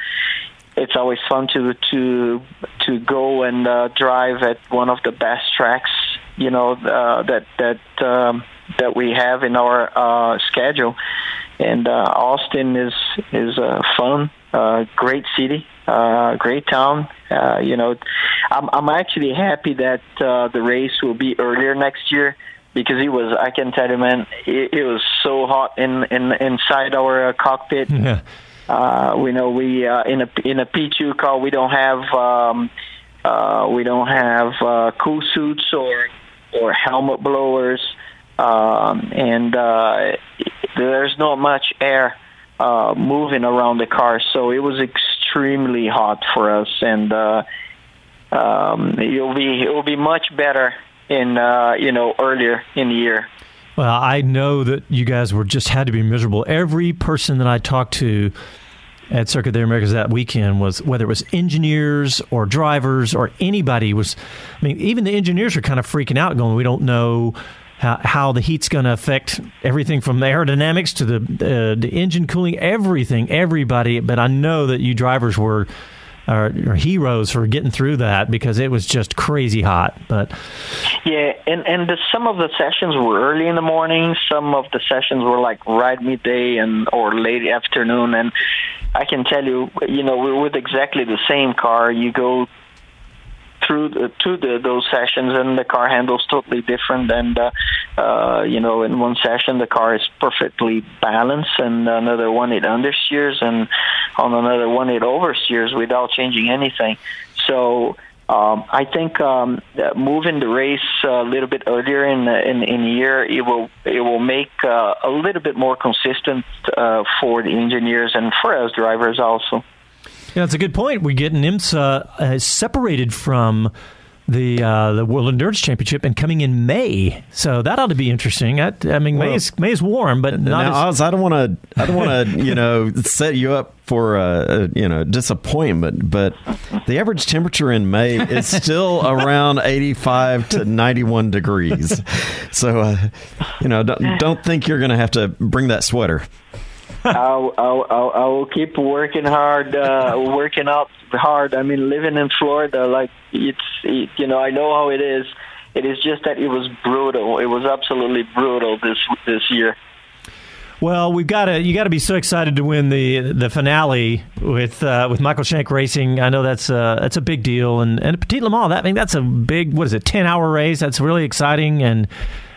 it's always fun to to to go and uh, drive at one of the best tracks you know uh, that that um, that we have in our uh, schedule. And uh, Austin is is uh, fun, uh, great city, uh, great town. Uh, you know, I'm I'm actually happy that uh, the race will be earlier next year because it was I can tell you, man, it, it was so hot in in inside our uh, cockpit. Yeah. Uh, we know we uh, in a in a P2 car we don't have um, uh, we don't have uh, cool suits or or helmet blowers, um, and uh, there's not much air uh, moving around the car, so it was extremely hot for us, and uh, um, it'll be it'll be much better in uh, you know earlier in the year. Well, I know that you guys were just had to be miserable. Every person that I talked to at Circuit of the Americas that weekend was whether it was engineers or drivers or anybody was. I mean, even the engineers are kind of freaking out, going, "We don't know." How, how the heat's going to affect everything from the aerodynamics to the uh, the engine cooling, everything, everybody. But I know that you drivers were are, are heroes for getting through that because it was just crazy hot. But Yeah, and and the, some of the sessions were early in the morning. Some of the sessions were like right midday and or late afternoon. And I can tell you, you know, we're with exactly the same car. You go through the, to the, those sessions, and the car handles totally different. And uh, you know, in one session, the car is perfectly balanced, and another one it understeers, and on another one it oversteers without changing anything. So. Um, I think um, moving the race a little bit earlier in the, in, in year, it will it will make uh, a little bit more consistent uh, for the engineers and for us drivers also. Yeah, that's a good point. We're getting IMSA uh, separated from the uh, the World Endurance Championship and coming in May, so that ought to be interesting. I, I mean, May Well, is May is warm, but not now, as, Oz, I don't want to. I don't want to. You know, set you up for a, a you know disappointment. But the average temperature in May is still around eighty-five to ninety-one degrees. So, uh, you know, don't, don't think you're going to have to bring that sweater. I'll, I'll, I'll, I will keep working hard, uh, working out hard. I mean, living in Florida, like it's, it, you know, I know how it is. It is just that it was brutal. It was absolutely brutal this this year. well, we've got to you got to be so excited to win the the finale with uh, with Michael Shank Racing. I know that's uh, that's a big deal, and and Petit Le Mans. That I mean, that's a big what is it ten hour race? That's really exciting, and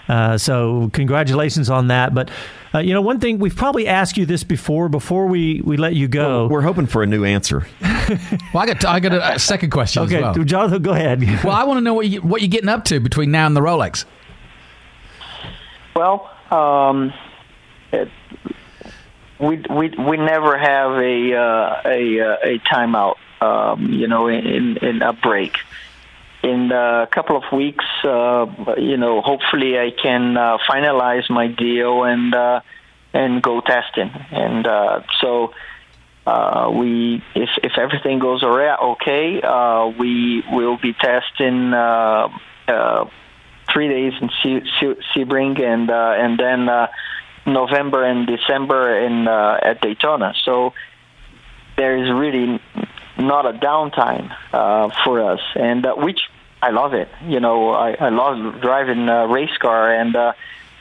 uh, so congratulations on that. But uh, you know, one thing we've probably asked you this before before we we let you go. We're hoping for a new answer. Well, I got I got a, a second question. Okay, as well. Jonathan, go ahead. well, I want to know what you what you're getting up to between now and the Rolex. Well, um, it, we we we never have a uh, a uh, a timeout. Um, you know, in in a break. In a couple of weeks, uh, you know, hopefully I can uh, finalize my deal and uh, and go testing. And uh, so uh, we, if if everything goes alright, okay, uh, we will be testing uh, uh, three days in Se- Se- Sebring and uh, and then uh, November and December in uh, at Daytona. So there is really not a downtime uh, for us, and uh, which I love it. You know, I, I love driving a race car, and uh,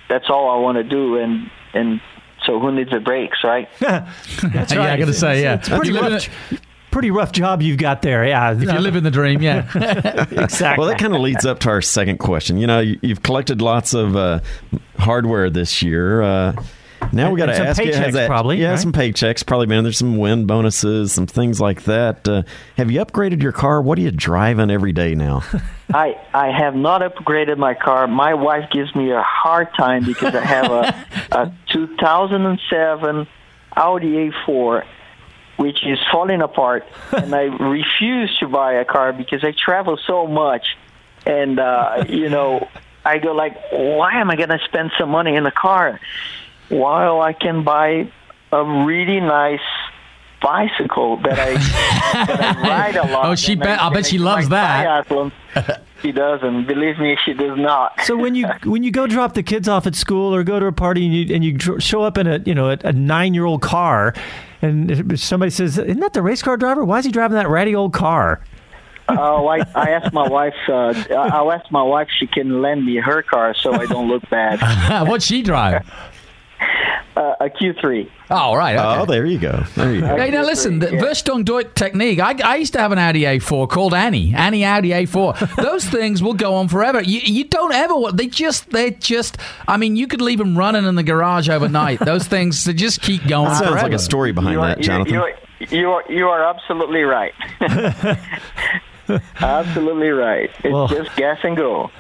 that's all I want to do. And and so who needs the brakes, right? That's Yeah, I right. gotta say, yeah. it's, it's pretty You live in rough. Pretty rough job you've got there. Yeah, If You you- live in the dream, yeah. exactly. Well, that kind of leads up to our second question. You know, you, you've collected lots of uh, hardware this year. Uh, now we got to And some ask you, paychecks has that, probably, yeah, right? some paychecks probably been. There's some win bonuses, some things like that. Uh, have you upgraded your car? What are you driving every day now? I I have not upgraded my car. My wife gives me a hard time because I have a, a 2007 Audi A4, which is falling apart, and I refuse to buy a car because I travel so much, and uh, you know, I go like, why am I going to spend some money in a car while I can buy a really nice bicycle that I, that I ride a lot? Oh, she and bet- I can bet she loves that. triathlon. she doesn't. Believe me, she does not. So when you when you go drop the kids off at school or go to a party and you and you show up in a you know a, a nine year old car, and somebody says, "Isn't that the race car driver? Why is he driving that ratty old car?" Oh, I, I asked my wife. Uh, I'll ask my wife she can lend me her car so I don't look bad. What'd she drive? Uh, a Q3. Oh, right. Okay. Oh, there you go. There you go. Hey, now listen, the Vorsprung durch Technik. I, I used to have an Audi A4 called Annie, Annie Audi A4. Those things will go on forever. You, you don't ever. want- They just, they just. I mean, you could leave them running in the garage overnight. Those things, they just keep going. That sounds like a story behind you are, that, Jonathan. You, you, you are you are absolutely right. absolutely right. It's Well- just gas and go.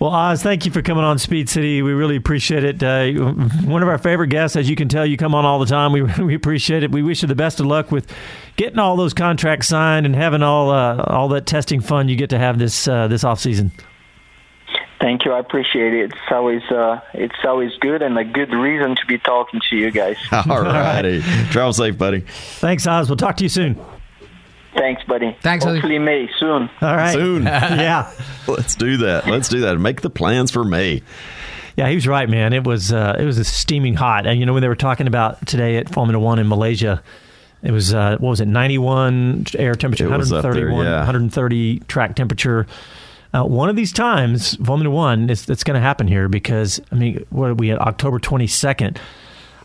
Well, Oz, thank you for coming on Speed City. We really appreciate it. Uh, one of our favorite guests, as you can tell, you come on all the time. We we appreciate it. We wish you the best of luck with getting all those contracts signed and having all uh, all that testing fun you get to have this uh, this off season. Thank you. I appreciate it. It's always uh, it's always good and a good reason to be talking to you guys. All righty. Travel safe, buddy. Thanks, Oz. We'll talk to you soon. Thanks, buddy. Thanks, Ozzy. Hopefully May soon. All right. Soon. yeah. Let's do that. Let's do that. Make the plans for May. Yeah, he was right, man. It was uh, it was a steaming hot, and you know when they were talking about today at Formula One in Malaysia, it was uh, what was it, ninety one air temperature, It one was hundred up there, thirty one, yeah. one hundred thirty track temperature. Uh, one of these times, Formula One, it's, it's going to happen here because I mean, what are we at October twenty second?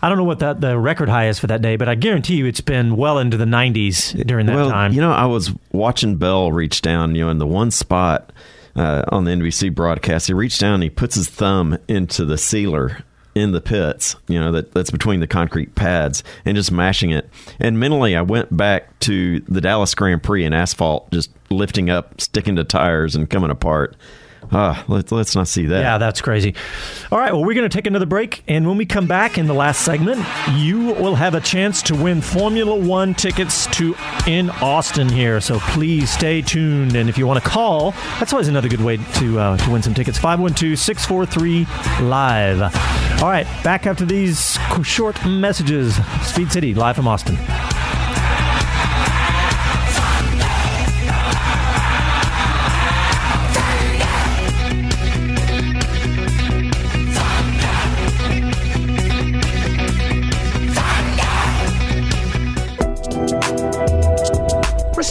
I don't know what that the record high is for that day, but I guarantee you it's been well into the nineties during that well, time. you know, I was watching Bell reach down, you know, in the one spot uh, on the NBC broadcast. He reached down and he puts his thumb into the sealer in the pits, you know, that, that's between the concrete pads and just mashing it. And mentally, I went back to the Dallas Grand Prix and asphalt just lifting up, sticking to tires and coming apart. Ah, let's, let's not see that. Yeah, that's crazy. All right, well, we're going to take another break. And when we come back in the last segment, you will have a chance to win Formula One tickets to in Austin here. So please stay tuned. And if you want to call, that's always another good way to, uh, to win some tickets 512 643 Live. All right, back after these short messages. Speed City, live from Austin.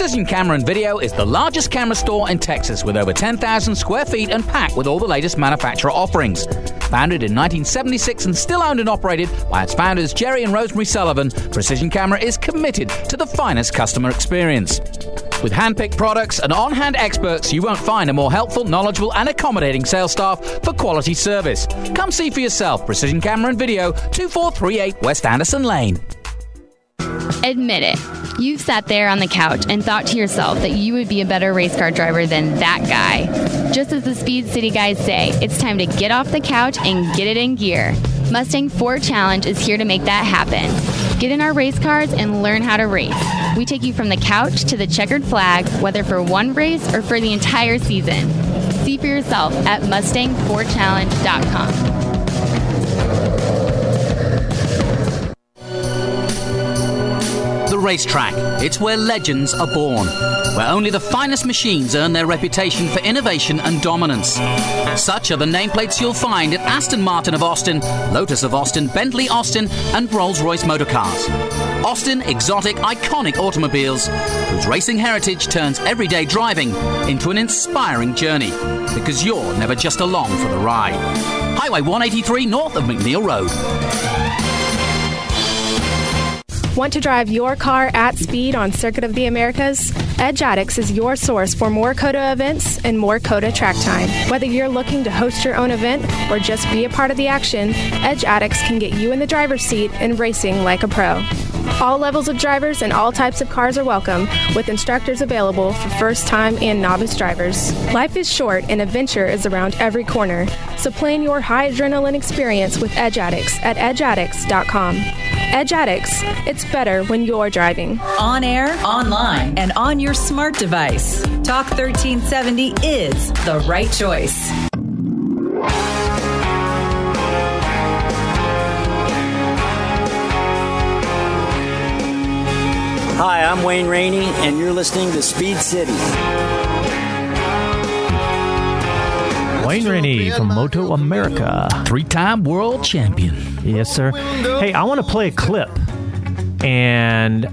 Precision Camera and Video is the largest camera store in Texas with over 10,000 square feet and packed with all the latest manufacturer offerings. Founded in 1976 and still owned and operated by its founders Jerry and Rosemary Sullivan, Precision Camera is committed to the finest customer experience. With hand-picked products and on-hand experts, you won't find a more helpful, knowledgeable, and accommodating sales staff for quality service. Come see for yourself. Precision Camera and Video, 2438 West Anderson Lane. Admit it. You've sat there on the couch and thought to yourself that you would be a better race car driver than that guy. Just as the Speed City guys say, it's time to get off the couch and get it in gear. Mustang 4 Challenge is here to make that happen. Get in our race cars and learn how to race. We take you from the couch to the checkered flag, whether for one race or for the entire season. See for yourself at Mustang4Challenge.com. racetrack. It's where legends are born, where only the finest machines earn their reputation for innovation and dominance. Such are the nameplates you'll find at Aston Martin of Austin, Lotus of Austin, Bentley Austin, and Rolls Royce Motor Cars. Austin exotic, iconic automobiles whose racing heritage turns everyday driving into an inspiring journey because you're never just along for the ride. Highway 183 north of McNeil Road. Want to drive your car at speed on Circuit of the Americas? Edge Addicts is your source for more COTA events and more COTA track time. Whether you're looking to host your own event or just be a part of the action, Edge Addicts can get you in the driver's seat and racing like a pro. All levels of drivers and all types of cars are welcome, with instructors available for first time and novice drivers. Life is short and adventure is around every corner, so plan your high adrenaline experience with Edge Addicts at edgeaddicts.com. Edge Addicts, it's better when you're driving. On air, online, and on your smart device. Talk 1370 is the right choice. I'm Wayne Rainey, and you're listening to Speed City. Wayne Rainey from Moto America. Three time world champion. Yes, sir. Hey, I want to play a clip. And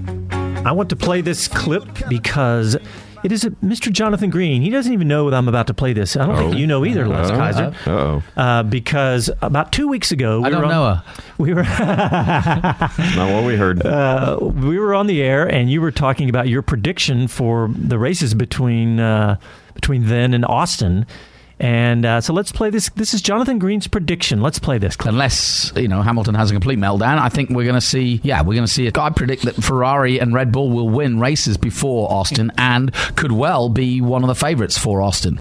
I want to play this clip because it is a, Mr. Jonathan Green. He doesn't even know that I'm about to play this. I don't think Oh. you know either, Les Uh-oh. Kaiser. Uh-oh. Uh, because about two weeks ago, we I don't were on, know her. We were Not what we heard. uh, we were on the air, and you were talking about your prediction for the races between uh, between then and Austin. And uh, so let's play this. This is Jonathan Green's prediction. Let's play this. Clip. Unless you know Hamilton has a complete meltdown, I think we're going to see. Yeah, we're going to see. it. I predict that Ferrari and Red Bull will win races before Austin, and could well be one of the favourites for Austin.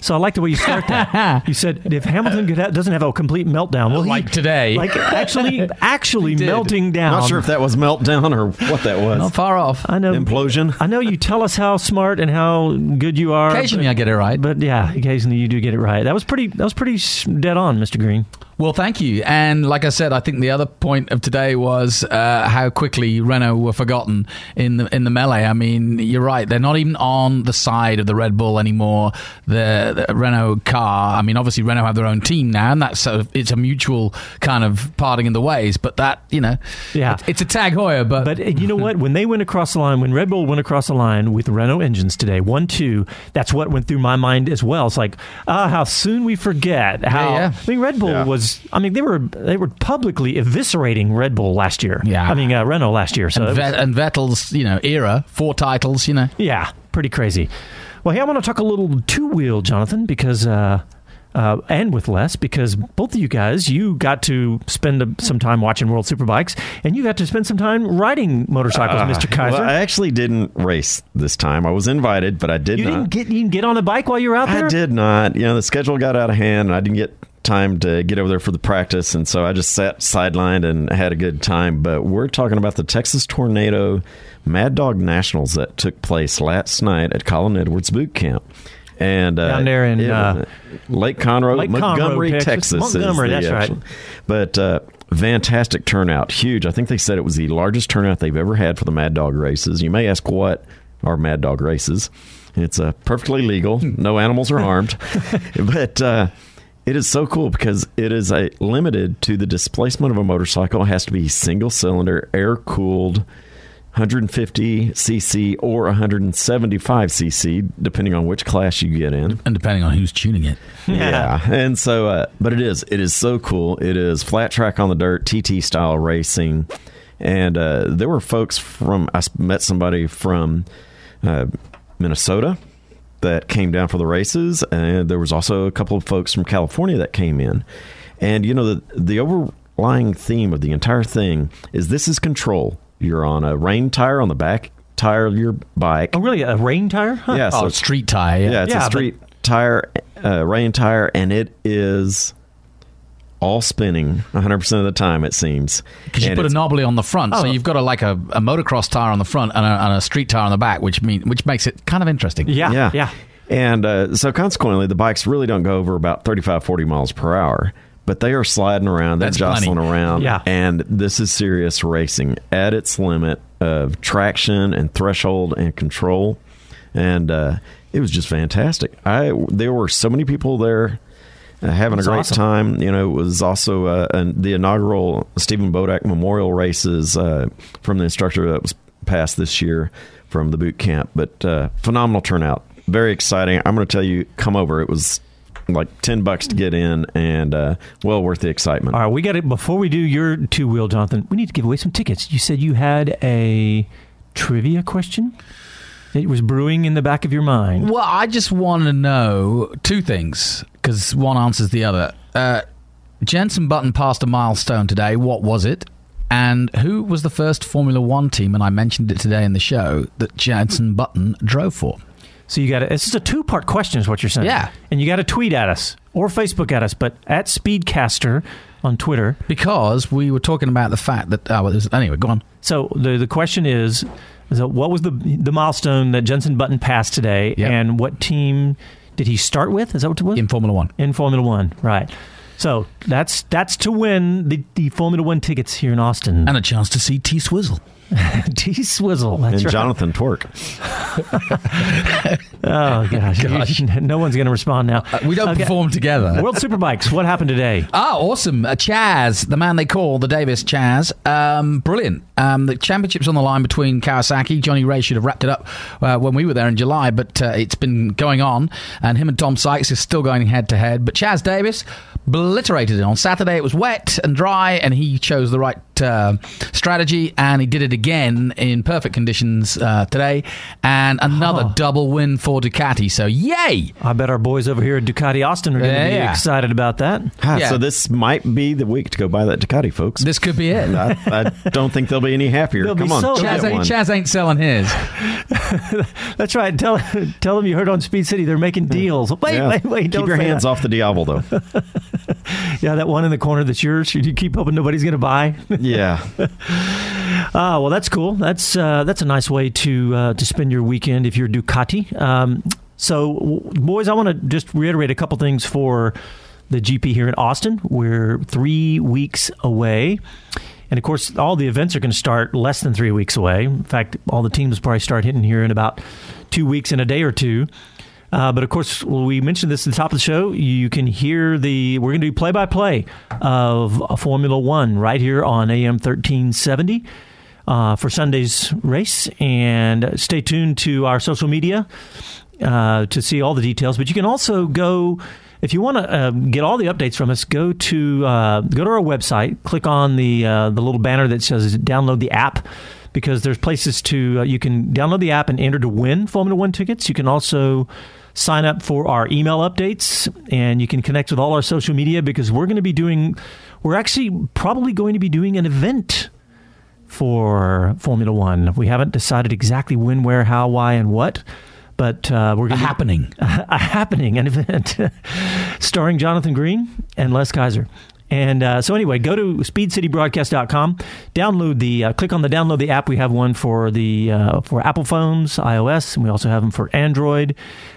So I like the way you start that. you said if Hamilton ha- doesn't have a complete meltdown, well, he- Like today. like actually, actually did. melting down. Not sure if that was meltdown or what that was. Not far off. I know Implosion. I know you tell us how smart and how good you are. Occasionally, I get it right. but yeah, occasionally you do get it right. That was pretty. That was pretty dead on, Mr. Green. Well, thank you. And like I said, I think the other point of today was uh, how quickly Renault were forgotten in the in the melee. I mean, you're right; they're not even on the side of the Red Bull anymore. The, the Renault car. I mean, obviously Renault have their own team now, and that's sort of it's a mutual kind of parting in the ways. But that you know, Yeah. it's, it's a tag Heuer. But But uh, you know what? When they went across the line, when Red Bull went across the line with Renault engines today, one two, that's what went through my mind as well. It's like, ah, how soon we forget how. yeah. I mean, Red Bull Yeah. was. I mean, they were they were publicly eviscerating Red Bull last year. Yeah. I mean uh, Renault last year. So and, it was- and Vettel's you know era, four titles. You know, yeah, pretty crazy. Well, hey, I want to talk a little two wheel, Jonathan, because. Uh, uh, and with Les, because both of you guys, you got to spend a, some time watching World Superbikes, and you got to spend some time riding motorcycles, Uh, Mr. Kaiser. Well, I actually didn't race this time. I was invited, but I did you not. didn't get you didn't get on a bike while you were out there. I did not. You know, the schedule got out of hand, and I didn't get time to get over there for the practice, and so I just sat sidelined and had a good time. But we're talking about the Texas Tornado Mad Dog Nationals that took place last night at Colin Edwards Boot Camp. And uh, Down there in, was, uh, Lake Conroe, Lake Conroe, Montgomery, Texas. Texas. Montgomery, that's right. But uh, fantastic turnout, huge. I think they said it was the largest turnout they've ever had for the Mad Dog races. You may ask what are Mad Dog races? It's uh, perfectly legal. No animals are harmed, but. It is so cool because it is a limited to the displacement of a motorcycle. It has to be single cylinder, air cooled, 150 cc or 175 cc, depending on which class you get in. and depending on who's tuning it. Yeah. And so, uh, but it is, it is so cool. It is flat track on the dirt, TT style racing. And uh, there were folks from, I met somebody from uh, Minnesota that came down for the races. And there was also a couple of folks from California that came in. And, you know, the, the overlying theme of the entire thing is this is control. You're on a rain tire on the back tire of your bike. Oh, really? A rain tire? Huh. Yeah, Oh, so street tire. Yeah. yeah, it's Yeah, a but- street tire, uh, rain tire, and it is all spinning 100% of the time, it seems. Because you put a it's- knobbly on the front, so Oh. you've got a, like a, a motocross tire on the front and a, and a street tire on the back, which mean which makes it kind of interesting. Yeah. yeah. Yeah. And uh, so consequently, the bikes really don't go over about 35, 40 miles per hour. But they are sliding around, they're That's jostling plenty. around. Yeah. And this is serious racing at its limit of traction and threshold and control. And uh, it was just fantastic. I There were so many people there uh, having a great awesome. time. You know, it was also uh, an, the inaugural Stephen Bodak Memorial races uh, from the instructor that was passed this year from the boot camp. But uh, phenomenal turnout, very exciting. I'm going to tell you, come over. It was like ten bucks to get in, and uh, well worth the excitement. All right, we got it. Before we do your two wheel, Jonathan, we need to give away some tickets. You said you had a trivia question that was brewing in the back of your mind. Well, I just want to know two things because one answers the other. Uh, Jenson Button passed a milestone today. What was it? And who was the first Formula One team? And I mentioned it today in the show that Jenson Button drove for. So you got to. This is a two part question, is what you're saying. Yeah. And you got to tweet at us or Facebook at us, but at Speedcaster on Twitter. Because we were talking about the fact that. Oh, well, anyway, go on. So the the question is, is that what was the the milestone that Jenson Button passed today, Yep. and what team did he start with? Is that what it was? In Formula One. In Formula One, right? So that's that's to win the, the Formula One tickets here in Austin. And a chance to see T Swizzle. T Swizzle. And right. Jonathan Twerk. Oh gosh, no one's going to respond now. Uh, we don't perform together. World Superbikes. What happened today? Ah, awesome. Uh, Chaz, the man they call the Davies Chaz. Um, brilliant. Um, the championship's on the line between Kawasaki. Jonny Rea should have wrapped it up uh, when we were there in July, but uh, it's been going on. And him and Tom Sykes is still going head to head. But Chaz Davies obliterated it. On Saturday, it was wet and dry, and he chose the right uh, strategy, and he did it again in perfect conditions uh, today. And another double win for Ducati. So, yay! I bet our boys over here at Ducati Austin are going to be Yeah. excited about that. Ah, Yeah. So this might be the week to go buy that Ducati, folks. This could be it. I, I don't think they'll be any happier. They'll be Come on, so Chaz ain't. Chaz ain't selling his. That's right. Tell tell them you heard on Speed City they're making deals. Wait, Yeah. wait, wait! Don't Keep your say hands that. off the Diablo, though. Yeah, that one in the corner that's yours. You keep hoping nobody's going to buy. yeah. Ah, well, that's cool. That's uh, that's a nice way to uh, to spend your weekend if you're Ducati. Um, so, w- boys, I want to just reiterate a couple things for the GP here in Austin. We're three weeks away. And of course, all the events are going to start less than three weeks away. In fact, all the teams probably start hitting here in about two weeks and a day or two. Uh, but of course, we mentioned this at the top of the show. You can hear the we're going to do play by play of Formula One right here on AM thirteen seventy uh, for Sunday's race, and stay tuned to our social media uh, to see all the details. But you can also go if you want to uh, get all the updates from us. Go to uh, go to our website, click on the uh, the little banner that says download the app. Because there's places to you can download the app and enter to win Formula One tickets. You can also sign up for our email updates and you can connect with all our social media because we're going to be doing we're actually probably going to be doing an event for Formula One. We haven't decided exactly when, where, how, why, and what, but uh, we're going A happening. a, a happening, an event starring Jonathan Green and Les Kaiser. And uh, so, anyway, go to speedcitybroadcast.com, download the, uh, click on the download the app. We have one for the uh, for Apple phones, iOS, and we also have them for Android.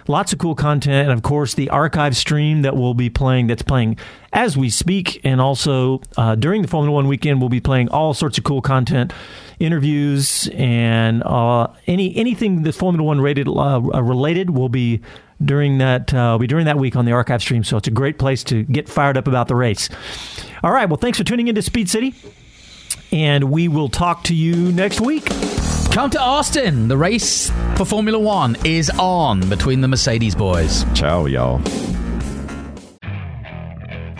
Lots of cool content, and of course, the archive stream that we'll be playing. That's playing as we speak, and also uh, during the Formula One weekend, we'll be playing all sorts of cool content, interviews, and uh, any anything that's Formula One rated uh, related will be during that uh, will be during that week on the archive stream. So it's a great place to get fired up about the race. All right, well, thanks for tuning into Speed City, and we will talk to you next week. Come to Austin. The race for Formula One is on between the Mercedes boys. Ciao, y'all.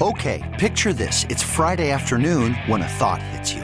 Okay, picture this. It's Friday afternoon when a thought hits you.